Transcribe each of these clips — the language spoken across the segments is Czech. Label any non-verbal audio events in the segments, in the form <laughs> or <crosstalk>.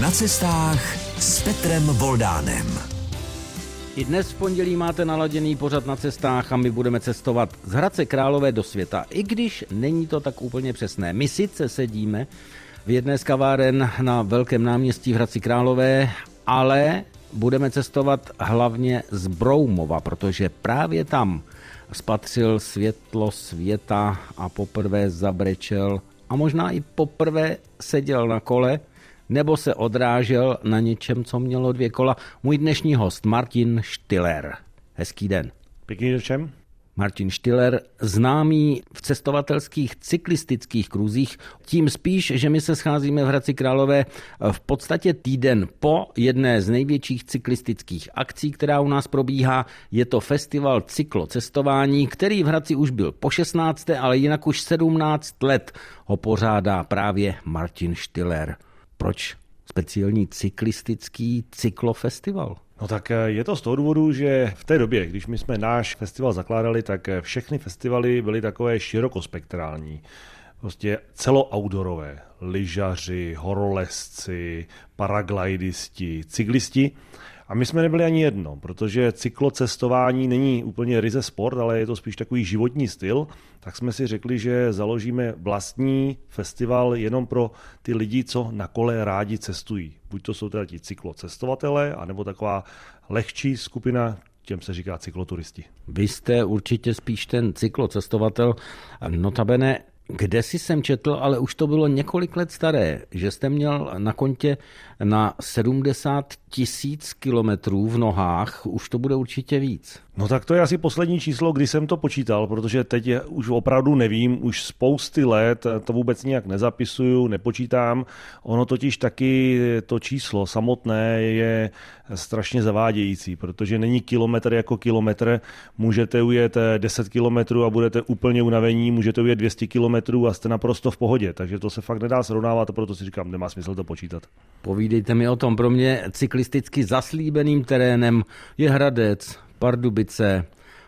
Na cestách s Petrem Voldánem. I dnes v pondělí máte naladěný pořad na cestách a my budeme cestovat z Hradce Králové do světa. I když není to tak úplně přesné. My sice sedíme v jedné z kaváren na Velkém náměstí v Hradci Králové, ale budeme cestovat hlavně z Broumova, protože právě tam spatřil světlo světa a poprvé zabrečel a možná i poprvé seděl na kole nebo se odrážel na něčem, co mělo dvě kola. Můj dnešní host Martin Štiller. Hezký den. Pěkný den všem. Martin Štiller, známý v cestovatelských cyklistických kruzích, tím spíš, že my se scházíme v Hradci Králové v podstatě týden po jedné z největších cyklistických akcí, která u nás probíhá. Je to festival cyklocestování, který v Hradci už byl po 16. ale jinak už 17 let ho pořádá právě Martin Štiller. Proč speciální cyklistický cyklofestival? No tak eh, je to z toho důvodu, že v té době, když my jsme náš festival zakládali, tak eh, všechny festivaly byly takové širokospektrální. Prostě celooutdoorové. Lyžaři, horolezci, paraglidisti, cyklisti. A my jsme nebyli ani jedno, protože cyklocestování není úplně ryze sport, ale je to spíš takový životní styl, tak jsme si řekli, že založíme vlastní festival jenom pro ty lidi, co na kole rádi cestují. Buď to jsou teda ti cyklocestovatelé, anebo taková lehčí skupina, těm se říká cykloturisti. Vy jste určitě spíš ten cyklocestovatel. Notabene kde si jsem četl, ale už to bylo několik let staré, že jste měl na kontě na 70 tisíc kilometrů v nohách, už to bude určitě víc. No tak to je asi poslední číslo, kdy jsem to počítal, protože teď už opravdu nevím, už spousty let to vůbec nijak nezapisuju, nepočítám. Ono totiž taky to číslo samotné je strašně zavádějící, protože není kilometr jako kilometr. Můžete ujet 10 kilometrů a budete úplně unavení, můžete ujet 200 kilometrů a jste naprosto v pohodě, takže to se fakt nedá srovnávat proto si říkám, nemá smysl to počítat. Povídejte mi o tom, pro mě cyklisticky zaslíbeným terénem je Hradec, Pardubice,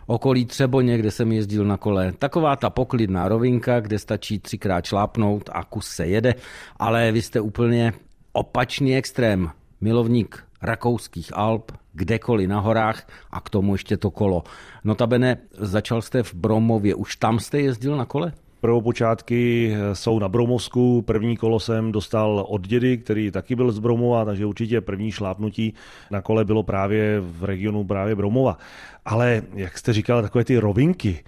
okolí Třeboně, kde jsem jezdil na kole. Taková ta poklidná rovinka, kde stačí třikrát šlápnout a kus se jede, ale vy jste úplně opačný extrém. Milovník rakouských Alp, kdekoliv na horách a k tomu ještě to kolo. Notabene, začal jste v Bromově, už tam jste jezdil na kole? Prvopočátky jsou na Bromovsku, první kolo jsem dostal od dědy, který taky byl z Bromova, takže určitě první šlápnutí na kole bylo právě v regionu právě Bromova. Ale jak jste říkal, takové ty rovinky,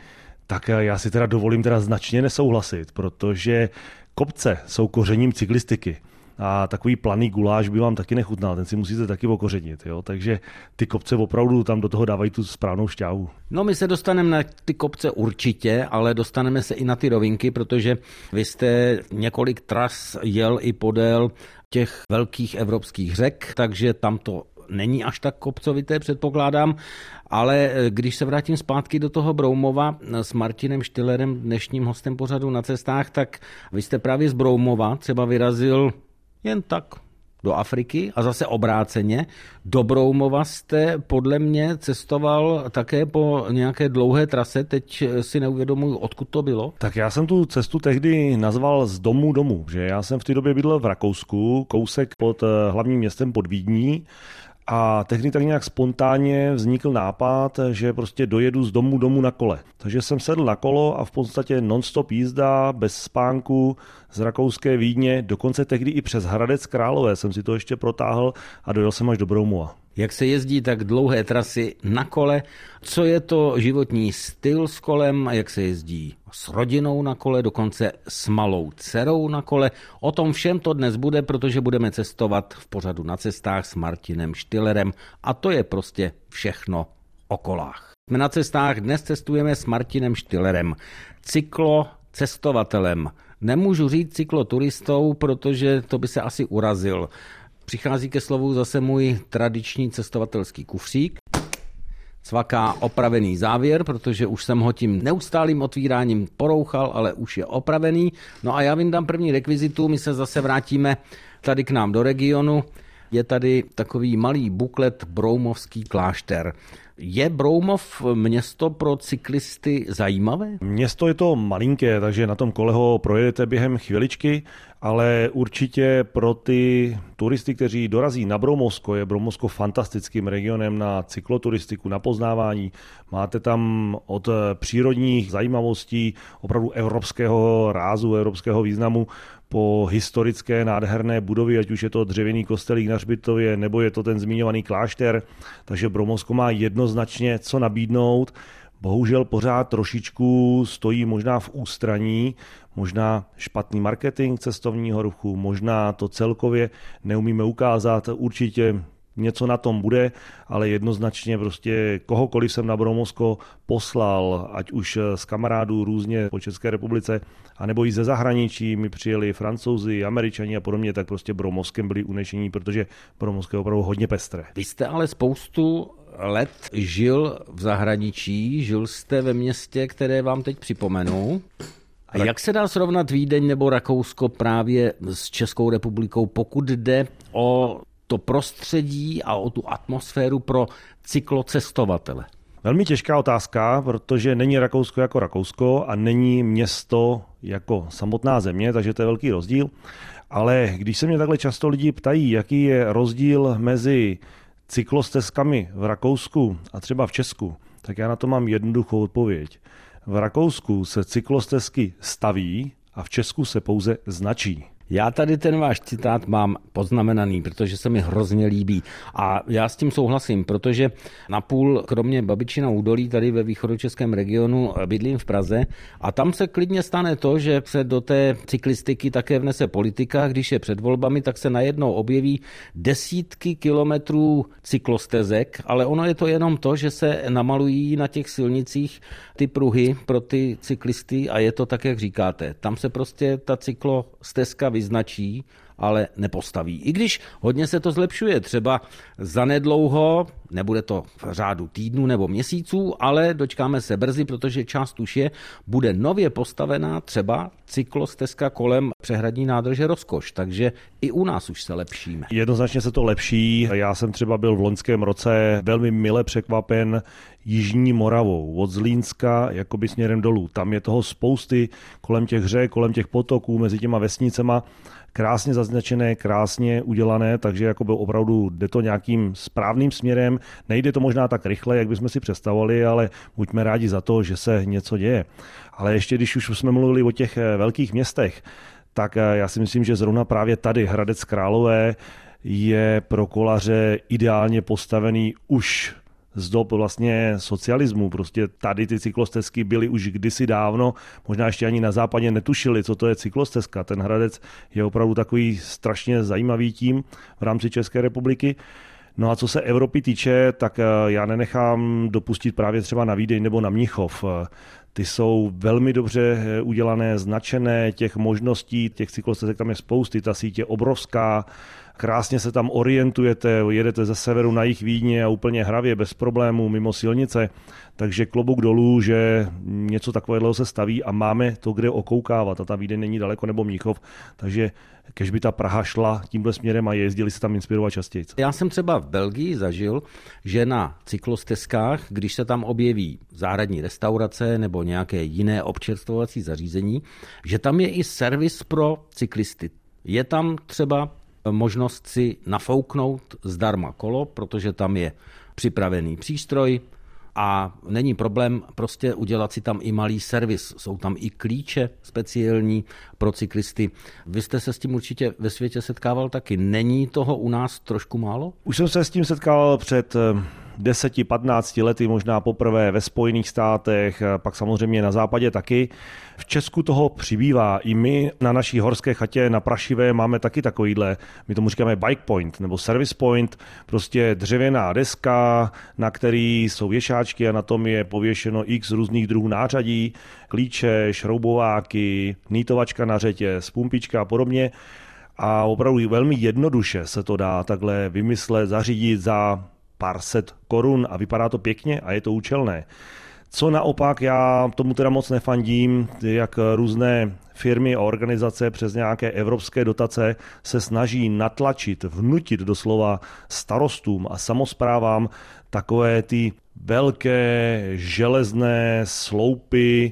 tak já si teda dovolím teda značně nesouhlasit, protože kopce jsou kořením cyklistiky a takový planý guláš by vám taky nechutnal, ten si musíte taky okořenit, jo? takže ty kopce opravdu tam do toho dávají tu správnou šťávu. No my se dostaneme na ty kopce určitě, ale dostaneme se i na ty rovinky, protože vy jste několik tras jel i podél těch velkých evropských řek, takže tam to není až tak kopcovité, předpokládám, ale když se vrátím zpátky do toho Broumova s Martinem Štilerem, dnešním hostem pořadu na cestách, tak vy jste právě z Broumova třeba vyrazil jen tak do Afriky a zase obráceně. Do Broumova jste podle mě cestoval také po nějaké dlouhé trase, teď si neuvědomuji, odkud to bylo. Tak já jsem tu cestu tehdy nazval z domu domů, že já jsem v té době bydlel v Rakousku, kousek pod eh, hlavním městem pod Vídní a tehdy tak nějak spontánně vznikl nápad, že prostě dojedu z domu domů na kole. Takže jsem sedl na kolo a v podstatě non-stop jízda, bez spánku, z rakouské Vídně, dokonce tehdy i přes Hradec Králové jsem si to ještě protáhl a dojel jsem až do Broumova. Jak se jezdí tak dlouhé trasy na kole, co je to životní styl s kolem, jak se jezdí s rodinou na kole, dokonce s malou dcerou na kole. O tom všem to dnes bude, protože budeme cestovat v pořadu na cestách s Martinem Štilerem a to je prostě všechno o kolách. Jsme na cestách, dnes cestujeme s Martinem Štilerem, cyklo cestovatelem. Nemůžu říct cykloturistou, protože to by se asi urazil. Přichází ke slovu zase můj tradiční cestovatelský kufřík. Cvaká opravený závěr, protože už jsem ho tím neustálým otvíráním porouchal, ale už je opravený. No a já vyndám první rekvizitu, my se zase vrátíme tady k nám do regionu. Je tady takový malý buklet Broumovský klášter. Je Broumov město pro cyklisty zajímavé? Město je to malinké, takže na tom kole ho projedete během chviličky, ale určitě pro ty turisty, kteří dorazí na Bromosko, je Bromosko fantastickým regionem na cykloturistiku, na poznávání. Máte tam od přírodních zajímavostí opravdu evropského rázu, evropského významu po historické nádherné budovy, ať už je to dřevěný kostelík na Hřbitově, nebo je to ten zmiňovaný klášter. Takže Bromosko má jednoznačně co nabídnout bohužel pořád trošičku stojí možná v ústraní, možná špatný marketing cestovního ruchu, možná to celkově neumíme ukázat, určitě něco na tom bude, ale jednoznačně prostě kohokoliv jsem na Bromosko poslal, ať už z kamarádů různě po České republice, anebo i ze zahraničí mi přijeli francouzi, američani a podobně, tak prostě Bromoskem byli unešení, protože Bromosko je opravdu hodně pestré. Vy jste ale spoustu let žil v zahraničí, žil jste ve městě, které vám teď připomenu. A jak se dá srovnat Vídeň nebo Rakousko právě s Českou republikou, pokud jde o to prostředí a o tu atmosféru pro cyklocestovatele? Velmi těžká otázka, protože není Rakousko jako Rakousko a není město jako samotná země, takže to je velký rozdíl. Ale když se mě takhle často lidi ptají, jaký je rozdíl mezi cyklostezkami v Rakousku a třeba v Česku, tak já na to mám jednoduchou odpověď. V Rakousku se cyklostezky staví a v Česku se pouze značí. Já tady ten váš citát mám poznamenaný, protože se mi hrozně líbí. A já s tím souhlasím, protože napůl, kromě Babičina údolí, tady ve východočeském regionu bydlím v Praze a tam se klidně stane to, že se do té cyklistiky také vnese politika. Když je před volbami, tak se najednou objeví desítky kilometrů cyklostezek, ale ono je to jenom to, že se namalují na těch silnicích ty pruhy pro ty cyklisty a je to tak, jak říkáte. Tam se prostě ta cyklostezka vyznačí, ale nepostaví. I když hodně se to zlepšuje, třeba zanedlouho, nebude to v řádu týdnů nebo měsíců, ale dočkáme se brzy, protože část už je, bude nově postavená třeba cyklostezka kolem přehradní nádrže Rozkoš, takže i u nás už se lepšíme. Jednoznačně se to lepší. Já jsem třeba byl v loňském roce velmi mile překvapen Jižní Moravou, od Zlínska jakoby směrem dolů. Tam je toho spousty kolem těch řek, kolem těch potoků, mezi těma vesnicema krásně zaznačené, krásně udělané, takže jako byl opravdu jde to nějakým správným směrem. Nejde to možná tak rychle, jak bychom si představovali, ale buďme rádi za to, že se něco děje. Ale ještě když už jsme mluvili o těch eh, velkých městech, tak eh, já si myslím, že zrovna právě tady Hradec Králové je pro kolaře ideálně postavený už z dob vlastně socialismu. Prostě tady ty cyklostezky byly už kdysi dávno, možná ještě ani na západě netušili, co to je cyklostezka. Ten Hradec je opravdu takový strašně zajímavý tím v rámci České republiky. No a co se Evropy týče, tak eh, já nenechám dopustit právě třeba na Vídeň nebo na Mnichov. Ty jsou velmi dobře eh, udělané, značené, těch možností, těch cyklostezek tam je spousty, ta sítě je obrovská, krásně se tam orientujete, jedete ze severu na jich Vídně a úplně hravě, bez problémů, mimo silnice. Takže klobouk dolů, že něco takového se staví a máme to, kde okoukávat. A ta Vídeň není daleko nebo Míchov, takže kež by ta Praha šla tímhle směrem a jezdili se tam inspirovat častěji. Já jsem třeba v Belgii zažil, že na cyklostezkách, když se tam objeví zahradní restaurace nebo nějaké jiné občerstvovací zařízení, že tam je i servis pro cyklisty. Je tam třeba možnost si nafouknout zdarma kolo, protože tam je připravený přístroj a není problém prostě udělat si tam i malý servis. Jsou tam i klíče speciální pro cyklisty. Vy jste se s tím určitě ve světě setkával taky. Není toho u nás trošku málo? Už jsem se s tím setkal před 10-15 lety možná poprvé ve Spojených státech, pak samozřejmě na západě taky. V Česku toho přibývá. I my na naší horské chatě na Prašivé máme taky takovýhle, my tomu říkáme bike point nebo service point, prostě dřevěná deska, na který jsou věšáčky a na tom je pověšeno x různých druhů nářadí, klíče, šroubováky, nítovačka na řetě, spumpička a podobně. A opravdu velmi jednoduše se to dá takhle vymyslet, zařídit za pár set korun a vypadá to pěkně a je to účelné. Co naopak, já tomu teda moc nefandím, jak různé firmy a organizace přes nějaké evropské dotace se snaží natlačit, vnutit doslova starostům a samozprávám takové ty velké železné sloupy,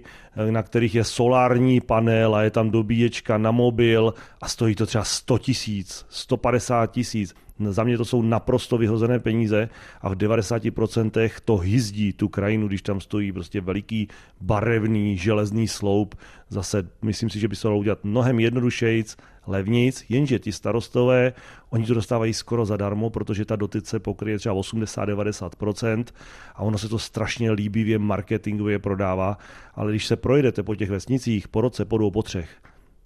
na kterých je solární panel a je tam dobíječka na mobil a stojí to třeba 100 tisíc, 150 tisíc. Za mě to jsou naprosto vyhozené peníze a v 90% to hyzdí tu krajinu, když tam stojí prostě veliký barevný železný sloup. Zase myslím si, že by se dalo udělat mnohem jednodušejc, levnic, jenže ti starostové, oni to dostávají skoro zadarmo, protože ta dotyce pokryje třeba 80-90% a ono se to strašně líbivě marketingově prodává, ale když se projdete po těch vesnicích po roce, po dvou, po třech,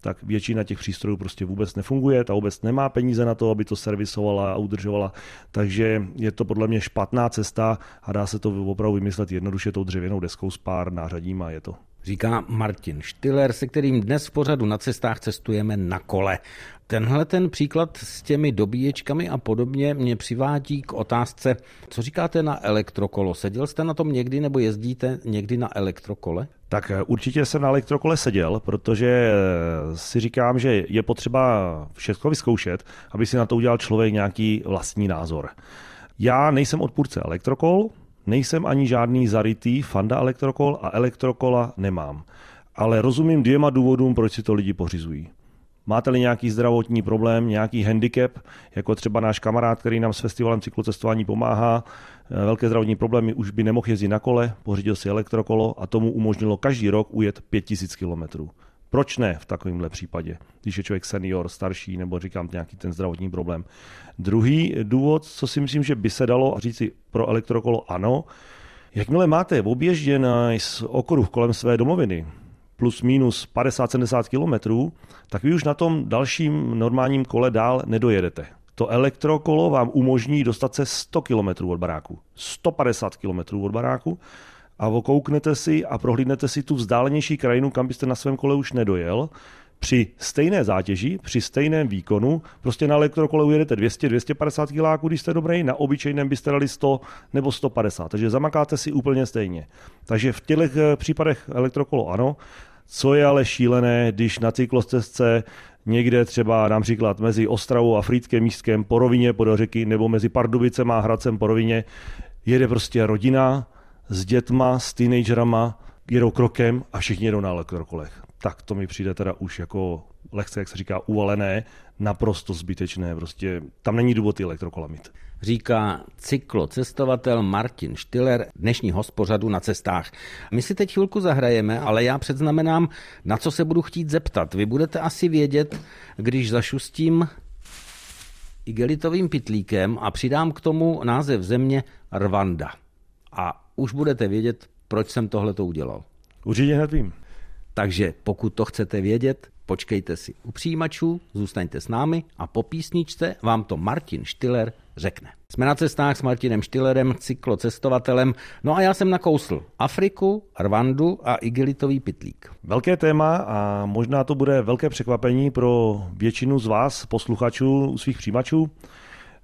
tak většina těch přístrojů prostě vůbec nefunguje, ta vůbec nemá peníze na to, aby to servisovala a udržovala, takže je to podle mě špatná cesta a dá se to opravdu vymyslet jednoduše tou dřevěnou deskou s pár nářadím a je to říká Martin Štiller, se kterým dnes v pořadu na cestách cestujeme na kole. Tenhle ten příklad s těmi dobíječkami a podobně mě přivádí k otázce, co říkáte na elektrokolo? Seděl jste na tom někdy nebo jezdíte někdy na elektrokole? Tak eh, určitě jsem na elektrokole seděl, protože eh, si říkám, že je potřeba všechno vyzkoušet, aby si na to udělal člověk nějaký vlastní názor. Já nejsem odpůrce elektrokol, Nejsem ani žádný zarytý fanda elektrokol a elektrokola nemám. Ale rozumím dvěma důvodům, proč si to lidi pořizují. Máte-li nějaký zdravotní problém, nějaký handicap, jako třeba náš kamarád, který nám s festivalem cyklocestování pomáhá, eh, velké zdravotní problémy, už by nemohl jezdit na kole, pořídil si elektrokolo a tomu umožnilo každý rok ujet 5000 kilometrů. Proč ne v takovémhle případě, když je člověk senior, starší nebo říkám nějaký ten zdravotní problém. Druhý důvod, co si myslím, že by se dalo říci pro elektrokolo ano, jakmile máte oběžděn z okruh kolem své domoviny, plus minus 50-70 kilometrů, tak vy už na tom dalším normálním kole dál nedojedete. To elektrokolo vám umožní dostat se 100 km od baráku, 150 km od baráku a okouknete si a prohlídnete si tu vzdálenější krajinu, kam byste na svém kole už nedojel, při stejné zátěži, při stejném výkonu, prostě na elektrokole ujedete 200-250 kg, když jste dobrý, na obyčejném byste dali 100 nebo 150, takže zamakáte si úplně stejně. Takže v těch eh, případech elektrokolo ano, co je ale šílené, když na cyklostezce někde třeba například mezi Ostravou a Frýdským místkem po rovině po řeky nebo mezi Pardubicem a Hradcem po rovině jede prostě rodina, s dětma, s teenagerama, jedou krokem a všichni jedou na elektrokolech. Tak to mi přijde teda už jako lehce, jak se říká, uvalené, naprosto zbytečné. Prostě tam není důvod ty elektrokola mít. Říká cyklocestovatel Martin Štiller, dnešní hospořadu na cestách. My si teď chvilku zahrajeme, ale já předznamenám, na co se budu chtít zeptat. Vy budete asi vědět, když zašustím igelitovým pitlíkem a přidám k tomu název země Rwanda. A už budete vědět, proč jsem tohle to udělal. Určitě hned vím. Takže pokud to chcete vědět, počkejte si u přijímačů, zůstaňte s námi a po písničce vám to Martin Štiller řekne. Jsme na cestách s Martinem Štillerem, cyklocestovatelem, no a já jsem nakousl Afriku, Rwandu a igelitový pitlík. Velké téma a možná to bude velké překvapení pro většinu z vás, posluchačů, svých přijímačů.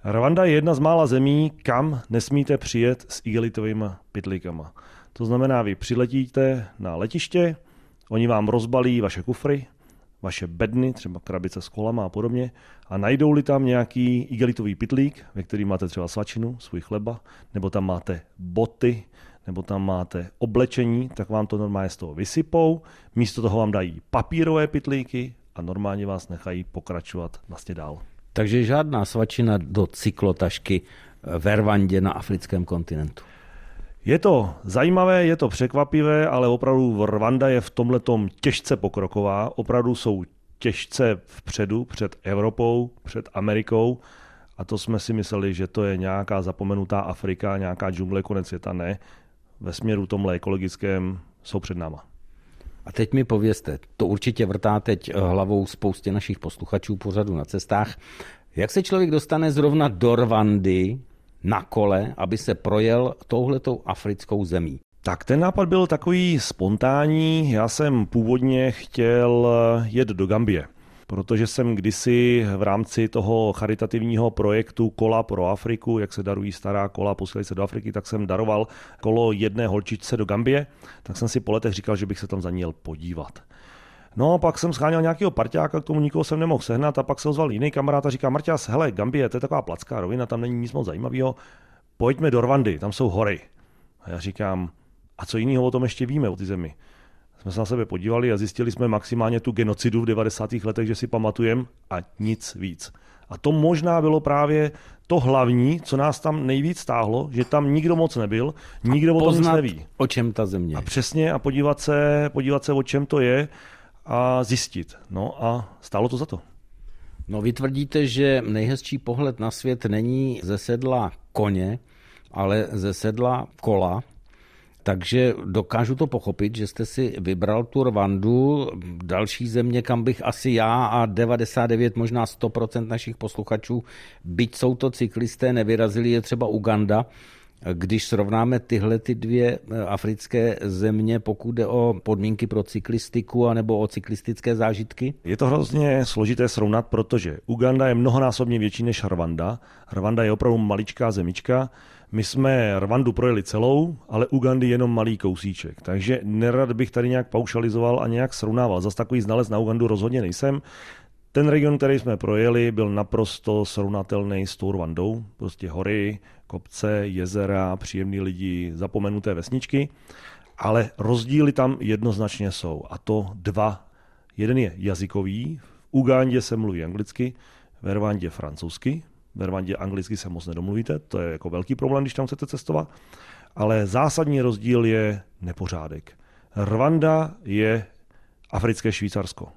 Rwanda je jedna z mála zemí, kam nesmíte přijet s igelitovými pytlíkama. To znamená, vy přiletíte na letiště, oni vám rozbalí vaše kufry, vaše bedny, třeba krabice s kolama a podobně, a najdou-li tam nějaký igelitový pitlík, ve kterým máte třeba svačinu, svůj chleba, nebo tam máte boty, nebo tam máte oblečení, tak vám to normálně z toho vysypou, místo toho vám dají papírové pitlíky a normálně vás nechají pokračovat vlastně dál. Takže žádná svačina do cyklotašky v Rwandě na africkém kontinentu. Je to zajímavé, je to překvapivé, ale opravdu Rwanda je v tomhle těžce pokroková. Opravdu jsou těžce vpředu, před Evropou, před Amerikou. A to jsme si mysleli, že to je nějaká zapomenutá Afrika, nějaká džungle, konec světa. Ne. Ve směru tomhle ekologickém jsou před náma. A teď mi povězte, to určitě vrtá teď hlavou spoustě našich posluchačů pořadu na cestách. Jak se člověk dostane zrovna do Rwandy na kole, aby se projel touhletou africkou zemí? Tak ten nápad byl takový spontánní. Já jsem původně chtěl jet do Gambie protože jsem kdysi v rámci toho charitativního projektu Kola pro Afriku, jak se darují stará kola, posílají se do Afriky, tak jsem daroval kolo jedné holčičce do Gambie, tak jsem si po letech říkal, že bych se tam za ní jel podívat. No a pak jsem scháněl nějakého parťáka, k tomu nikoho jsem nemohl sehnat a pak se ozval jiný kamarád a říká, Marťas, hele, Gambie, to je taková placká rovina, tam není nic moc zajímavého, pojďme do Rwandy, tam jsou hory. A já říkám, a co jiného o tom ještě víme, o ty zemi? Jsme se na sebe podívali a zjistili jsme maximálně tu genocidu v 90. letech, že si pamatujeme a nic víc. A to možná bylo právě to hlavní, co nás tam nejvíc stáhlo, že tam nikdo moc nebyl, nikdo o tom nic neví. o čem ta země A přesně a podívat se, podívat se, o čem to je a zjistit. No a stálo to za to. No vy tvrdíte, že nejhezčí pohled na svět není ze sedla koně, ale ze sedla kola. Takže dokážu to pochopit, že jste si vybral tu Rwandu, další země, kam bych asi já a 99, možná 100% našich posluchačů, byť jsou to cyklisté, nevyrazili, je třeba Uganda. Když srovnáme tyhle ty dvě africké země, pokud jde o podmínky pro cyklistiku anebo o cyklistické zážitky? Je to hrozně složité srovnat, protože Uganda je mnohonásobně větší než Rwanda. Rwanda je opravdu maličká zemička, my jsme Rwandu projeli celou, ale Ugandy jenom malý kousíček. Takže nerad bych tady nějak paušalizoval a nějak srovnával. Zas takový znalec na Ugandu rozhodně nejsem. Ten region, který jsme projeli, byl naprosto srovnatelný s tou Rwandou. Prostě hory, kopce, jezera, příjemní lidi, zapomenuté vesničky. Ale rozdíly tam jednoznačně jsou. A to dva. Jeden je jazykový. V Ugandě se mluví anglicky, ve Rwandě francouzsky, ve Rwandě anglicky se moc nedomluvíte, to je jako velký problém, když tam chcete cestovat. Ale zásadní rozdíl je nepořádek. Rwanda je africké Švýcarsko.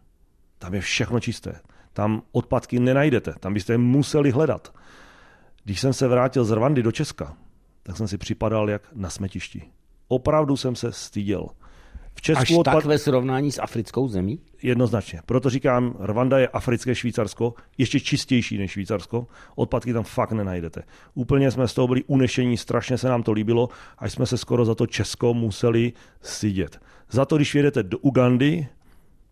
Tam je všechno čisté. Tam odpadky nenajdete. Tam byste je museli hledat. Když jsem se vrátil z Rwandy do Česka, tak jsem si připadal jak na smetišti. Opravdu jsem se styděl. V Česku Až odpad... tak ve srovnání s africkou zemí? Jednoznačně. Proto říkám, Rwanda je africké Švýcarsko, ještě čistější než Švýcarsko. Odpadky tam fakt nenajdete. Úplně jsme z toho byli unešení, strašně se nám to líbilo, až jsme se skoro za to Česko museli stydět. Za to, když jedete do Ugandy,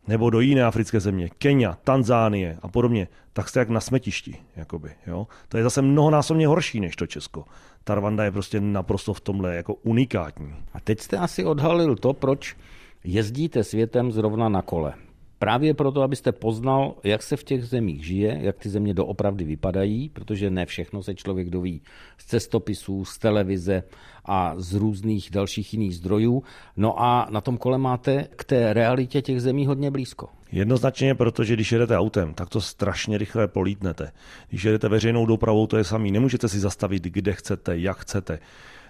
nebo do jiné africké země, Kenia, Tanzánie a podobně, tak jste jak na smetišti. Jakoby, jo? To je zase mnohonásobně horší než to Česko. Ta Rwanda je prostě naprosto v tomhle jako unikátní. A teď jste asi odhalil to, proč jezdíte světem zrovna na kole. Právě proto, abyste poznal, jak se v těch zemích žije, jak ty země doopravdy vypadají, protože ne všechno se člověk doví z cestopisů, z televize a z různých dalších jiných zdrojů. No a na tom kole máte k té realitě těch zemí hodně blízko. Jednoznačně, protože když jedete autem, tak to strašně rychle polítnete. Když jedete veřejnou dopravou, to je samý. Nemůžete si zastavit, kde chcete, jak chcete.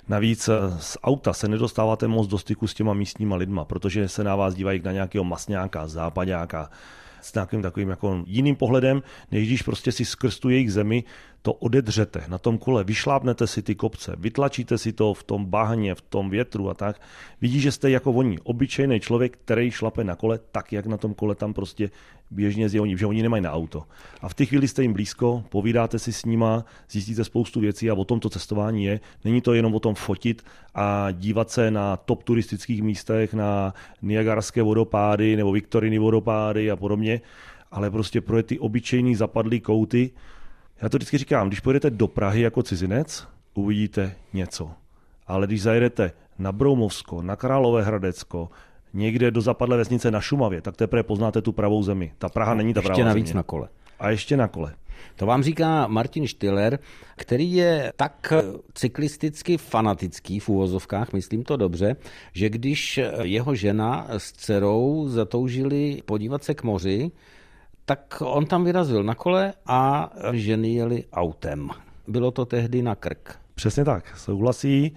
Navíc eh, z auta se nedostáváte moc do styku s těma místníma lidma, protože se na vás dívají na nějakého masňáka, západňáka, s nějakým takovým jako jiným pohledem, než když prostě si skrz tu jejich zemi to odedřete na tom kole, vyšlápnete si ty kopce, vytlačíte si to v tom bahně, v tom větru a tak. Vidí, že jste jako oni, obyčejný člověk, který šlape na kole, tak jak na tom kole tam prostě běžně zje oni, že oni nemají na auto. A v té chvíli jste jim blízko, povídáte si s nima, zjistíte spoustu věcí a o tom to cestování je. Není to jenom o tom fotit a dívat se na top turistických místech, na Niagarské vodopády nebo Viktoriny vodopády a podobně, ale prostě pro ty obyčejný zapadlý kouty, já to vždycky říkám, když pojedete do Prahy jako cizinec, uvidíte něco. Ale když zajedete na Broumovsko, na Královéhradecko, někde do zapadlé vesnice na Šumavě, tak teprve poznáte tu pravou zemi. Ta Praha není ta ještě pravá Ještě navíc země. na kole. A ještě na kole. To vám říká Martin Štiller, který je tak cyklisticky fanatický v úvozovkách, myslím to dobře, že když jeho žena s dcerou zatoužili podívat se k moři, tak on tam vyrazil na kole a ženy jeli autem. Bylo to tehdy na krk. Přesně tak, souhlasí.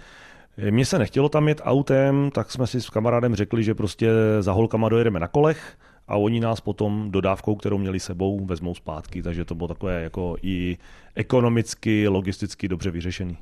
Mně se nechtělo tam jet autem, tak jsme si s kamarádem řekli, že prostě za holkama dojedeme na kolech a oni nás potom dodávkou, kterou měli sebou, vezmou zpátky, takže to bylo takové jako i ekonomicky, logisticky dobře vyřešený.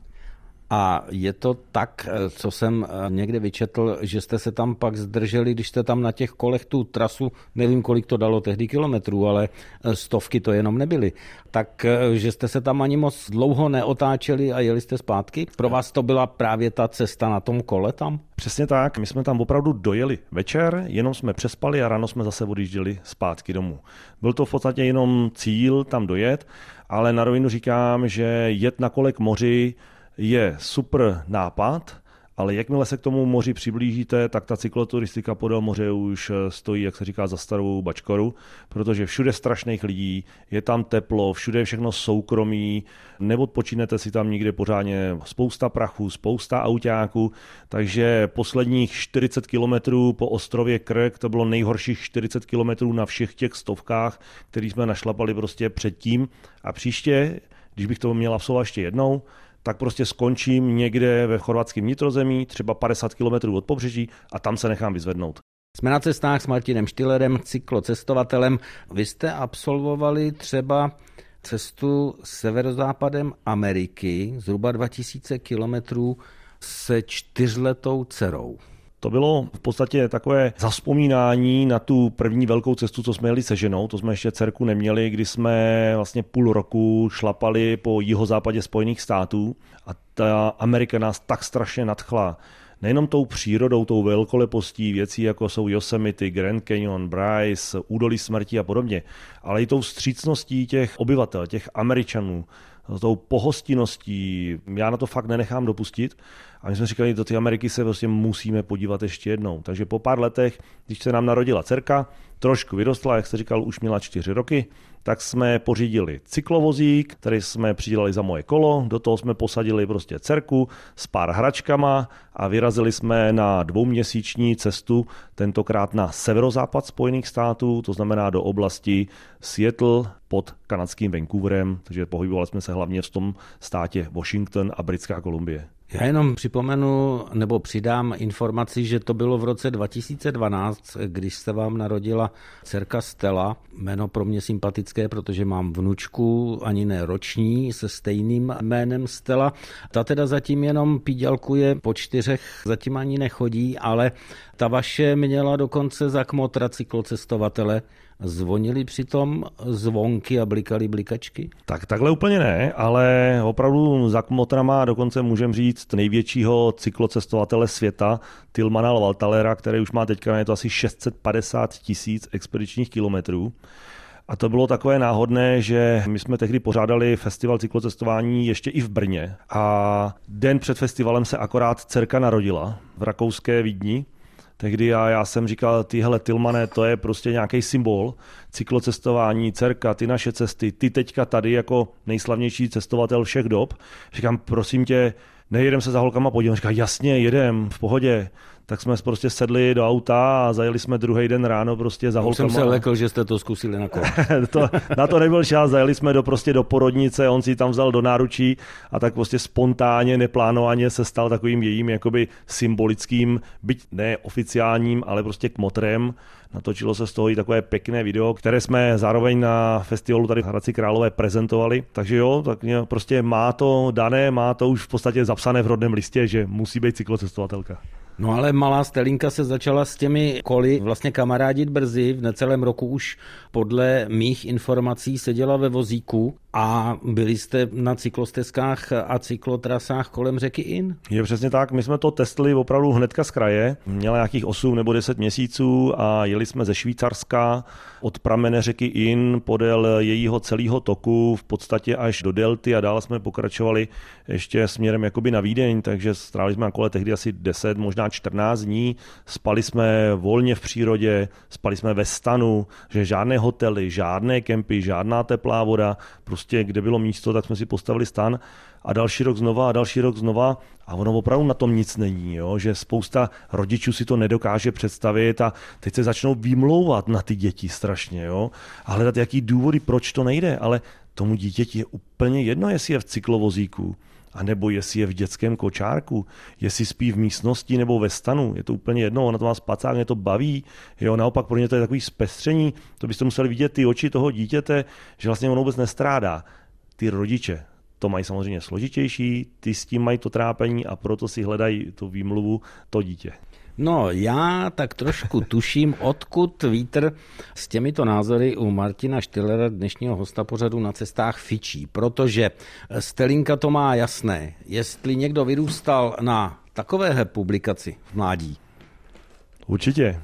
A je to tak, co jsem někde vyčetl, že jste se tam pak zdrželi, když jste tam na těch kolech tu trasu, nevím, kolik to dalo tehdy kilometrů, ale stovky to jenom nebyly, tak že jste se tam ani moc dlouho neotáčeli a jeli jste zpátky? Pro vás to byla právě ta cesta na tom kole tam? Přesně tak, my jsme tam opravdu dojeli večer, jenom jsme přespali a ráno jsme zase odjížděli zpátky domů. Byl to v podstatě jenom cíl tam dojet, ale na rovinu říkám, že jet na kole k moři je super nápad, ale jakmile se k tomu moři přiblížíte, tak ta cykloturistika podél moře už eh, stojí, jak se říká, za starou bačkoru, protože všude strašných lidí, je tam teplo, všude je všechno soukromí, neodpočínete si tam nikde pořádně, spousta prachu, spousta autáků, takže posledních 40 kilometrů po ostrově Krk, to bylo nejhorších 40 kilometrů na všech těch stovkách, který jsme našlapali prostě předtím. A příště, když bych to měl absolvovat ještě jednou, tak prostě skončím někde ve chorvatském nitrozemí, třeba 50 km od pobřeží a tam se nechám vyzvednout. Jsme na cestách s Martinem Štilerem, cyklocestovatelem. Vy jste absolvovali třeba cestu severozápadem Ameriky, zhruba 2000 kilometrů se čtyřletou dcerou. To bylo v podstatě takové zaspomínání na tu první velkou cestu, co jsme jeli se ženou. To jsme ještě dcerku neměli, kdy jsme vlastně půl roku šlapali po jihozápadě Spojených států a ta Amerika nás tak strašně nadchla nejenom tou přírodou, tou velkolepostí věcí, jako jsou Yosemite, Grand Canyon, Bryce, Údolí smrti a podobně, ale i tou střícností těch obyvatel, těch Američanů, tou pohostinností. Já na to fakt nenechám dopustit. A my jsme říkali, do té Ameriky se prostě musíme podívat ještě jednou. Takže po pár letech, když se nám narodila dcerka, trošku vyrostla, jak se říkal, už měla čtyři roky, tak jsme pořídili cyklovozík, který jsme přidělali za moje kolo, do toho jsme posadili prostě dcerku s pár hračkama a vyrazili jsme na dvouměsíční cestu, tentokrát na severozápad Spojených států, to znamená do oblasti Seattle pod kanadským Vancouverem, takže pohybovali jsme se hlavně v tom státě Washington a Britská Kolumbie. Já jenom připomenu nebo přidám informaci, že to bylo v roce 2012, když se vám narodila dcerka Stella. Jméno pro mě sympatické, protože mám vnučku, ani ne roční, se stejným jménem Stella. Ta teda zatím jenom pídělkuje po čtyřech, zatím ani nechodí, ale ta vaše měla dokonce za kmotra cyklocestovatele Zvonili přitom zvonky a blikali blikačky? Tak takhle úplně ne, ale opravdu za Kmotra má dokonce můžem říct největšího cyklocestovatele světa, Tilmana Valtalera, který už má teďka je to asi 650 tisíc expedičních kilometrů. A to bylo takové náhodné, že my jsme tehdy pořádali festival cyklocestování ještě i v Brně a den před festivalem se akorát dcerka narodila v rakouské Vídni tehdy a já jsem říkal, tyhle Tilmané, to je prostě nějaký symbol, cyklocestování, dcerka, ty naše cesty, ty teďka tady jako nejslavnější cestovatel všech dob. Říkám, prosím tě, nejedem se za holkama podívat. Říká, jasně, jedem, v pohodě tak jsme prostě sedli do auta a zajeli jsme druhý den ráno prostě za holkama. jsem se lekl, že jste to zkusili na kole. <laughs> to, na to nebyl čas, zajeli jsme do, prostě do porodnice, on si tam vzal do náručí a tak prostě spontánně, neplánovaně se stal takovým jejím jakoby symbolickým, byť ne oficiálním, ale prostě kmotrem. Natočilo se z toho i takové pěkné video, které jsme zároveň na festivalu tady v Hradci Králové prezentovali. Takže jo, tak prostě má to dané, má to už v podstatě zapsané v rodném listě, že musí být cyklocestovatelka. No ale malá Stelinka se začala s těmi koly vlastně kamarádit brzy, v necelém roku už podle mých informací seděla ve vozíku a byli jste na cyklostezkách a cyklotrasách kolem řeky In? Je přesně tak, my jsme to testili opravdu hnedka z kraje, měla nějakých 8 nebo 10 měsíců a jeli jsme ze Švýcarska od pramene řeky In podél jejího celého toku v podstatě až do delty a dále jsme pokračovali ještě směrem jakoby na Vídeň, takže strávili jsme na kole tehdy asi 10, možná 14 dní, spali jsme volně v přírodě, spali jsme ve stanu, že žádné hotely, žádné kempy, žádná teplá voda, prostě kde bylo místo, tak jsme si postavili stan a další rok znova a další rok znova a ono opravdu na tom nic není, jo? že spousta rodičů si to nedokáže představit a teď se začnou vymlouvat na ty děti strašně jo? a hledat jaký důvody, proč to nejde, ale tomu dítěti je úplně jedno, jestli je v cyklovozíku, a nebo jestli je v dětském kočárku, jestli spí v místnosti nebo ve stanu, je to úplně jedno, ona to má spacák, mě to baví, jo, naopak pro ně to je takový zpestření, to byste museli vidět ty oči toho dítěte, že vlastně ono vůbec nestrádá. Ty rodiče, to mají samozřejmě složitější, ty s tím mají to trápení a proto si hledají tu výmluvu to dítě. No, já tak trošku tuším, odkud vítr s těmito názory u Martina Štillera, dnešního hosta pořadu na cestách fičí, protože Stelinka to má jasné. Jestli někdo vyrůstal na takovéhle publikaci v mládí. Určitě.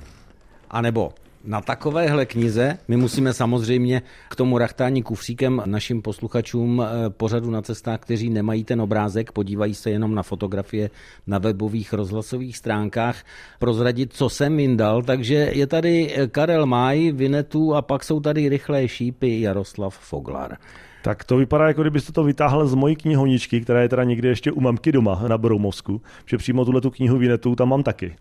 A nebo Na takovéhle knize my musíme samozřejmě k tomu rachtání kufříkem našim posluchačům eh, pořadu na cestách, kteří nemají ten obrázek, podívají se jenom na fotografie na webových rozhlasových stránkách, prozradit, co jsem vyndal. Takže je tady Karel Maj, Vinetu a pak jsou tady rychlé šípy Jaroslav Foglar. Tak to vypadá, jako kdybyste to vytáhl z mojí knihovničky, která je teda někde ještě u mamky doma na Broumovsku, že přímo tuhle tu knihu Vinetu tam mám taky.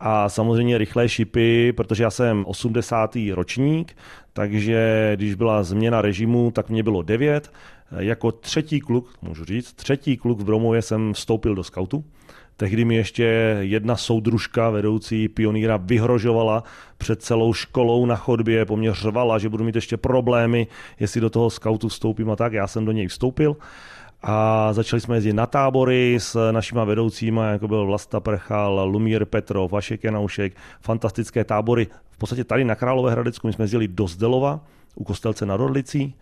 A samozřejmě rychlé šipy, protože já jsem 80. ročník, takže když byla změna režimu, tak mě bylo 9. Jako třetí kluk, můžu říct, třetí kluk v Bromově jsem vstoupil do skautu. Tehdy mi ještě jedna soudružka, vedoucí pionýra, vyhrožovala před celou školou na chodbě, po mně řvala, že budu mít ještě problémy, jestli do toho skautu vstoupím a tak. Já jsem do něj vstoupil a začali jsme jezdit na tábory s našima vedoucíma, jako byl Vlasta Prchal, Lumír Petrov, Vašek Janoušek, fantastické tábory. V podstatě tady na Královéhradecku my jsme jezdili do Zdelova, u Kostelce nad Orlicí,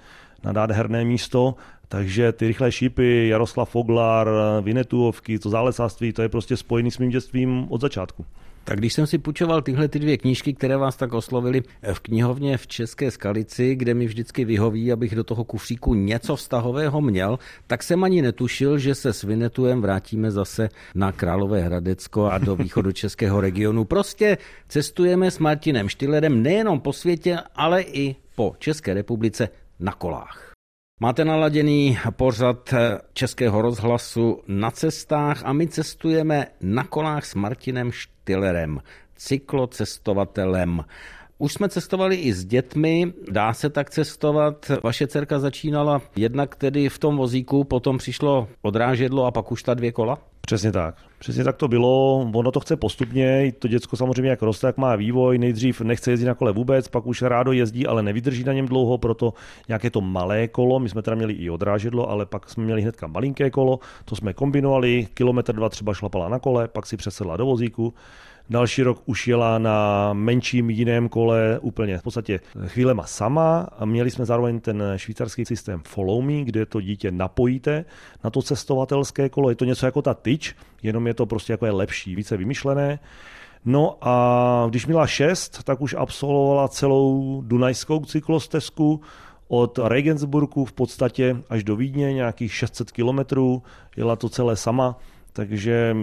na nádherné místo, takže ty rychlé šípy, Jaroslav Foglar, Vinetuovky, to zálesáctví, to je prostě spojený s mým dětstvím od začátku. Tak když jsem si půjčoval tyhle ty dvě knížky, které vás tak oslovily v knihovně v České Skalici, kde mi vždycky vyhoví, abych do toho kufříku něco vztahového měl, tak jsem ani netušil, že se s Vinetuem vrátíme zase na Králové Hradecko a do východu <laughs> českého regionu. Prostě cestujeme s Martinem Štilerem nejenom po světě, ale i po České republice na kolách. Máte naladěný pořad Českého rozhlasu na cestách a my cestujeme na kolách s Martinem Štilerem, cyklocestovatelem. Už jsme cestovali i s dětmi, dá se tak cestovat. Vaše dcerka začínala jednak tedy v tom vozíku, potom přišlo odrážedlo a pak už ta dvě kola? Přesně tak. Přesně tak to bylo. Ono to chce postupně. To děcko samozřejmě jak roste, jak má vývoj. Nejdřív nechce jezdit na kole vůbec, pak už rádo jezdí, ale nevydrží na něm dlouho, proto nějaké to malé kolo. My jsme teda měli i odrážedlo, ale pak jsme měli hnedka malinké kolo. To jsme kombinovali. Kilometr dva třeba šlapala na kole, pak si přesedla do vozíku. Další rok už jela na menším jiném kole úplně v podstatě chvílema sama a měli jsme zároveň ten švýcarský systém Follow Me, kde to dítě napojíte na to cestovatelské kolo. Je to něco jako ta tyč, jenom je to prostě jako je lepší, více vymyšlené. No a když měla šest, tak už absolvovala celou Dunajskou cyklostezku od Regensburgu v podstatě až do Vídně, nějakých 600 kilometrů, jela to celé sama, takže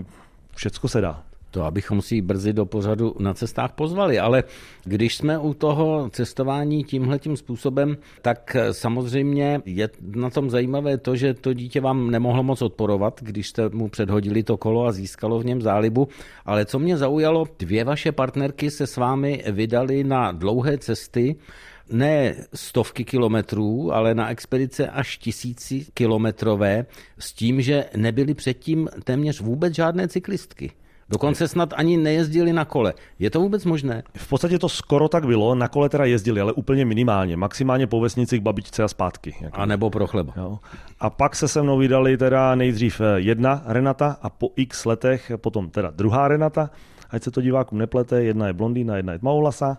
všecko se dá. To abychom si ji brzy do pořadu na cestách pozvali, ale když jsme u toho cestování tímhletím způsobem, tak samozřejmě je na tom zajímavé to, že to dítě vám nemohlo moc odporovat, když jste mu předhodili to kolo a získalo v něm zálibu, ale co mě zaujalo, dvě vaše partnerky se s vámi vydali na dlouhé cesty, ne stovky kilometrů, ale na expedice až tisíci kilometrové s tím, že nebyly předtím téměř vůbec žádné cyklistky. Dokonce snad ani nejezdili na kole. Je to vůbec možné? V podstatě to skoro tak bylo. Na kole teda jezdili, ale úplně minimálně. Maximálně po vesnici k babičce a zpátky. Jako. A nebo pro chleba. Jo. A pak se se mnou vydali teda nejdřív jedna Renata a po x letech potom teda druhá Renata. Ať se to divákům neplete, jedna je blondýna, jedna je tmavolasa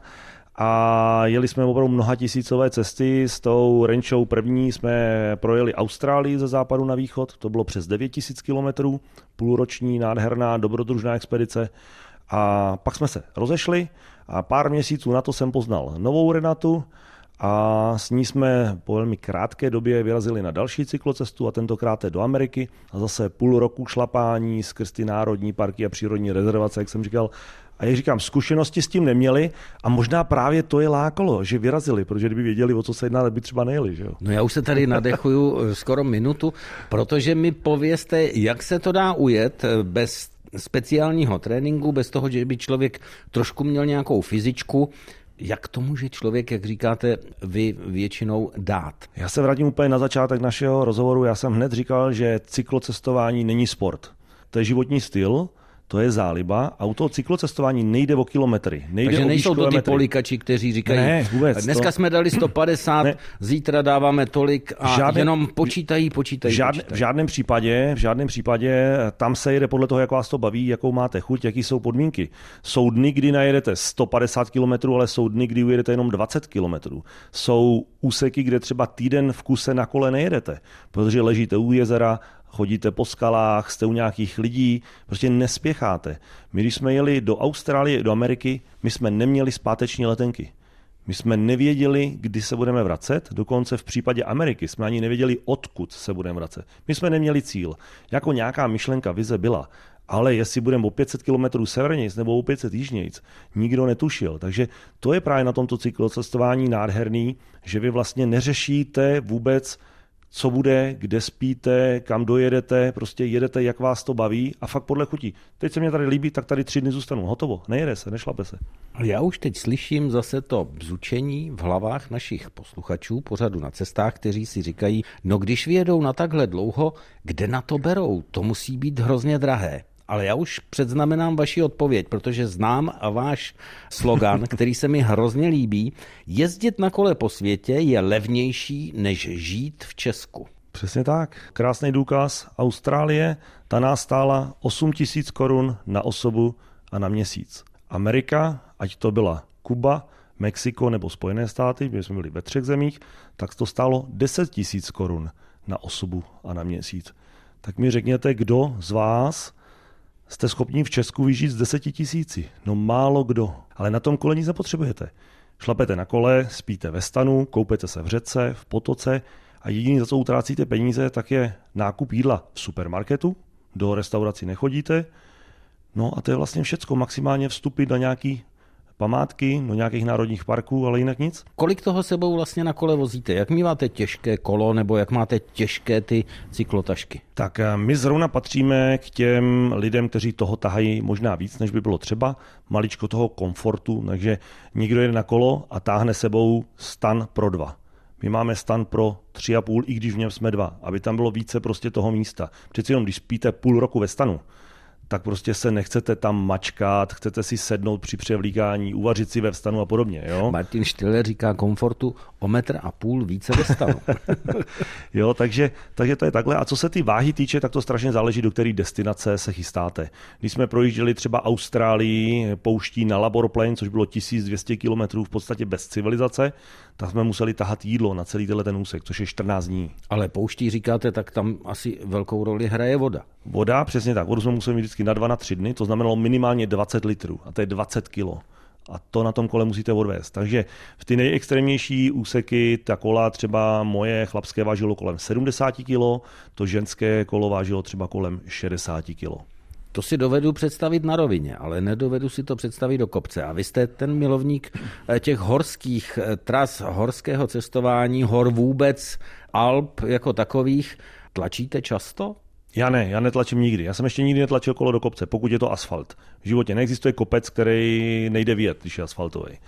a jeli jsme opravdu mnoha tisícové cesty. S tou renčou první jsme projeli Austrálii ze západu na východ, to bylo přes 9000 kilometrů, půlroční, nádherná, dobrodružná expedice. A pak jsme se rozešli a pár měsíců na to jsem poznal novou Renatu, a s ní jsme po velmi krátké době vyrazili na další cyklocestu a tentokrát do Ameriky a zase půl roku šlapání skrz ty národní parky a přírodní rezervace, jak jsem říkal, a jak říkám, zkušenosti s tím neměli a možná právě to je lákalo, že vyrazili, protože kdyby věděli, o co se jedná, tak by třeba nejeli. Že jo? No já už se tady nadechuju <laughs> eh, skoro minutu, protože mi pověste, jak se to dá ujet eh, bez speciálního tréninku, bez toho, že by člověk trošku měl nějakou fyzičku, jak to může člověk, jak říkáte, vy většinou dát? Já se vrátím úplně na začátek našeho rozhovoru. Já jsem hned říkal, že cyklocestování není sport. To je životní styl, to je záliba a u toho cyklocestování nejde o kilometry. Nejde Takže o nejsou to ty metry. polikači, kteří říkají, ne, vůbec, dneska to... jsme dali 150, ne. zítra dáváme tolik a žádný, jenom počítají, počítají, žádný, počítají. V žádném případě, v žádném případě tam se jede podle toho, jak vás to baví, jakou máte chuť, jaký jsou podmínky. Jsou dny, kdy najedete 150 km, ale jsou dny, kdy ujedete jenom 20 km. Jsou úseky, kde třeba týden v kuse na kole nejedete, protože ležíte u jezera, chodíte po skalách, jste u nějakých lidí, prostě nespěcháte. My, když jsme jeli do Austrálie, do Ameriky, my jsme neměli zpáteční letenky. My jsme nevěděli, kdy se budeme vracet, dokonce v případě Ameriky jsme ani nevěděli, odkud se budeme vracet. My jsme neměli cíl. Jako nějaká myšlenka, vize byla, ale jestli budeme o 500 km severnějc nebo o 500 jižnějc, nikdo netušil. Takže to je právě na tomto cyklocestování nádherný, že vy vlastně neřešíte vůbec co bude, kde spíte, kam dojedete, prostě jedete, jak vás to baví a fakt podle chutí. Teď se mě tady líbí, tak tady tři dny zůstanu. Hotovo, nejede se, nešlape se. Já už teď slyším zase to bzučení v hlavách našich posluchačů pořadu na cestách, kteří si říkají, no když vyjedou na takhle dlouho, kde na to berou? To musí být hrozně drahé. Ale já už předznamenám vaši odpověď, protože znám a váš slogan, <laughs> který se mi hrozně líbí. Jezdit na kole po světě je levnější, než žít v Česku. Přesně tak. Krásný důkaz. Austrálie, ta nás stála 8 tisíc korun na osobu a na měsíc. Amerika, ať to byla Kuba, Mexiko nebo Spojené státy, kde jsme byli ve třech zemích, tak to stálo 10 tisíc korun na osobu a na měsíc. Tak mi řekněte, kdo z vás jste schopni v Česku vyžít z deseti tisíci. No málo kdo. Ale na tom kole nic nepotřebujete. Šlapete na kole, spíte ve stanu, koupete se v řece, v potoce a jediný, za co utrácíte peníze, tak je nákup jídla v supermarketu, do restaurací nechodíte, no a to je vlastně všecko, maximálně vstupy na nějaký památky, do nějakých národních parků, ale jinak nic. Kolik toho sebou vlastně na kole vozíte? Jak máte těžké kolo nebo jak máte těžké ty cyklotašky? Tak eh, my zrovna patříme k těm lidem, kteří toho tahají možná víc, než by bylo třeba, maličko toho komfortu, takže někdo jede na kolo a táhne sebou stan pro dva. My máme stan pro tři a půl, i když v něm jsme dva, aby tam bylo více prostě toho místa. Přeci jenom, když spíte půl roku ve stanu, tak prostě se nechcete tam mačkat, chcete si sednout při převlíkání, uvařit si ve vstanu a podobně. Jo? Martin Štiller říká komfortu o metr a půl více ve stanu. <laughs> jo, takže, takže to je takhle. A co se ty váhy týče, tak to strašně záleží, do které destinace se chystáte. Když jsme projížděli třeba Austrálii, pouští na Labor Plain, což bylo 1200 km v podstatě bez civilizace, tak jsme museli tahat jídlo na celý tenhle ten úsek, což je 14 dní. Ale pouští říkáte, tak tam asi velkou roli hraje voda. Voda, přesně tak. Vodu jsme museli mít vždycky na dva, na tři dny, to znamenalo minimálně 20 litrů a to je 20 kilo. A to na tom kole musíte odvést. Takže v ty nejextrémnější úseky ta kola třeba moje chlapské vážilo kolem 70 kg, to ženské kolo vážilo třeba kolem 60 kg. To si dovedu představit na rovině, ale nedovedu si to představit do kopce. A vy jste ten milovník eh, těch horských eh, tras, horského cestování, hor vůbec, Alp jako takových. Tlačíte často? Já ne, já netlačím nikdy. Já jsem ještě nikdy netlačil kolo do kopce, pokud je to asfalt. V životě neexistuje kopec, který nejde vyjet, když je asfaltový.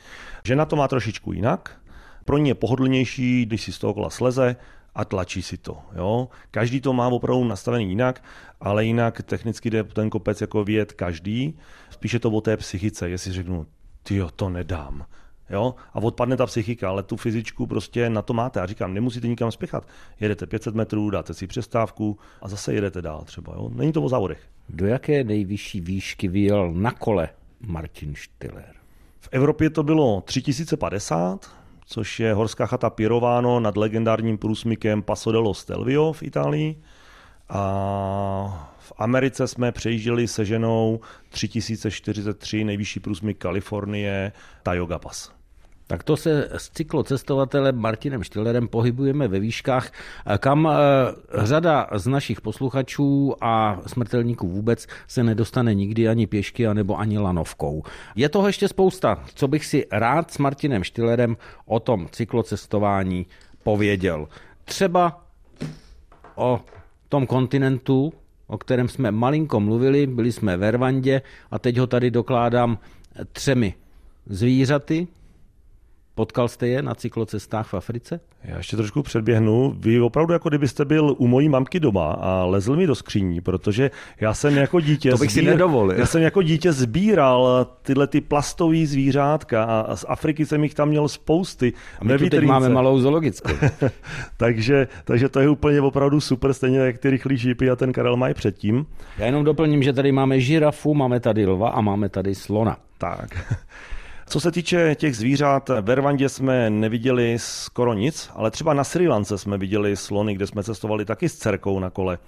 Žena to má trošičku jinak. Pro ní je pohodlnější, když si z toho kola sleze, a tlačí si to. Jo? Každý to má opravdu nastavený jinak, ale jinak technicky jde ten kopec jako vyjet každý. Spíše to o té psychice, jestli řeknu, ty to nedám. Jo? A odpadne ta psychika, ale tu fyzičku prostě na to máte. Já říkám, nemusíte nikam spěchat. Jedete 500 metrů, dáte si přestávku a zase jedete dál třeba. Jo? Není to o závodech. Do jaké nejvyšší výšky vyjel na kole Martin Stiller? V Evropě to bylo 3050, což je horská chata Pirováno nad legendárním průsmykem Paso dello Stelvio v Itálii. A v Americe jsme přejížděli se ženou 3043 nejvyšší průsmyk Kalifornie Tioga Pass. Tak to se s cyklocestovatelem Martinem Štillerem pohybujeme ve výškách, kam eh, řada z našich posluchačů a smrtelníků vůbec se nedostane nikdy ani pěšky, anebo ani lanovkou. Je toho ještě spousta, co bych si rád s Martinem Štillerem o tom cyklocestování pověděl. Třeba o tom kontinentu, o kterém jsme malinko mluvili, byli jsme ve Rwandě a teď ho tady dokládám třemi zvířaty, Potkal jste je na cyklocestách v Africe? Já ještě trošku předběhnu. Vy opravdu, jako kdybyste byl u mojí mamky doma a lezl mi do skříní, protože já jsem jako dítě... to bych sbír... si nedovolil. Já jsem jako dítě sbíral tyhle ty plastové zvířátka a z Afriky jsem jich tam měl spousty. A my tu teď máme malou zoologickou. <laughs> takže, takže to je úplně opravdu super, stejně jak ty rychlí žípy a ten Karel mají předtím. Já jenom doplním, že tady máme žirafu, máme tady lva a máme tady slona. Tak. Co se týče těch zvířat, v Rwandě jsme neviděli skoro nic, ale třeba na Sri Lance jsme viděli slony, kde jsme cestovali taky s dcerkou na kole.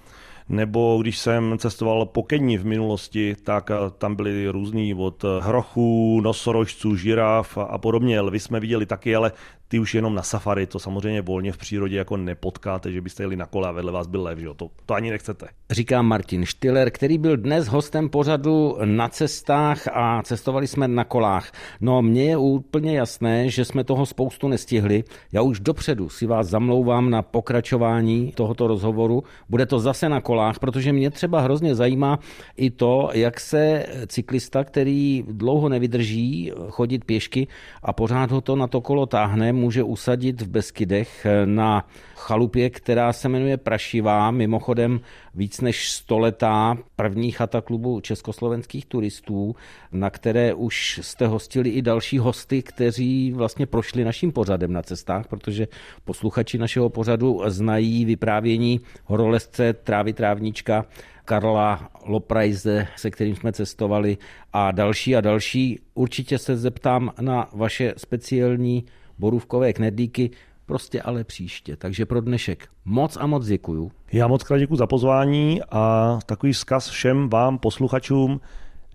nebo když jsem cestoval po Keni v minulosti, tak tam byly různý od hrochů, nosorožců, žiraf a podobně. Lvy jsme viděli taky, ale ty už jenom na safari, to samozřejmě volně v přírodě jako nepotkáte, že byste jeli na kole a vedle vás byl lev, že jo? To, to ani nechcete. Říká Martin Štiller, který byl dnes hostem pořadu na cestách a cestovali jsme na kolách. No mně je úplně jasné, že jsme toho spoustu nestihli. Já už dopředu si vás zamlouvám na pokračování tohoto rozhovoru. Bude to zase na kolách, protože mě třeba hrozně zajímá i to, jak se cyklista, který dlouho nevydrží chodit pěšky a pořád ho to na to kolo táhne, může usadit v Beskydech na chalupě, která se jmenuje Prašivá, mimochodem víc než stoletá první chata klubu československých turistů, na které už jste hostili i další hosty, kteří vlastně prošli naším pořadem na cestách, protože posluchači našeho pořadu znají vyprávění horolezce Trávy Trávnička Karla Loprajze, se kterým jsme cestovali a další a další. Určitě se zeptám na vaše speciální borůvkové knedlíky, prostě ale příště. Takže pro dnešek moc a moc děkuju. Já moc krát děkuji za pozvání a takový vzkaz všem vám posluchačům,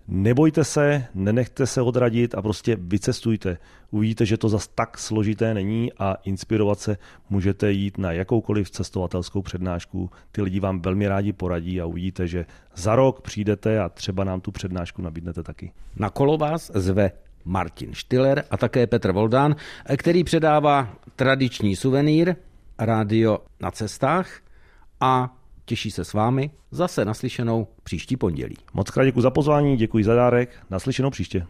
Nebojte se, nenechte se odradit a prostě vycestujte. Uvidíte, že to zas tak složité není a inspirovat se můžete jít na jakoukoliv cestovatelskou přednášku. Ty lidi vám velmi rádi poradí a uvidíte, že za rok přijdete a třeba nám tu přednášku nabídnete taky. Na kolo vás zve Martin Štiller a také Petr Voldán, který předává tradiční suvenýr, rádio na cestách a těší se s vámi zase naslyšenou příští pondělí. Moc krát děkuji za pozvání, děkuji za dárek, naslyšenou příště.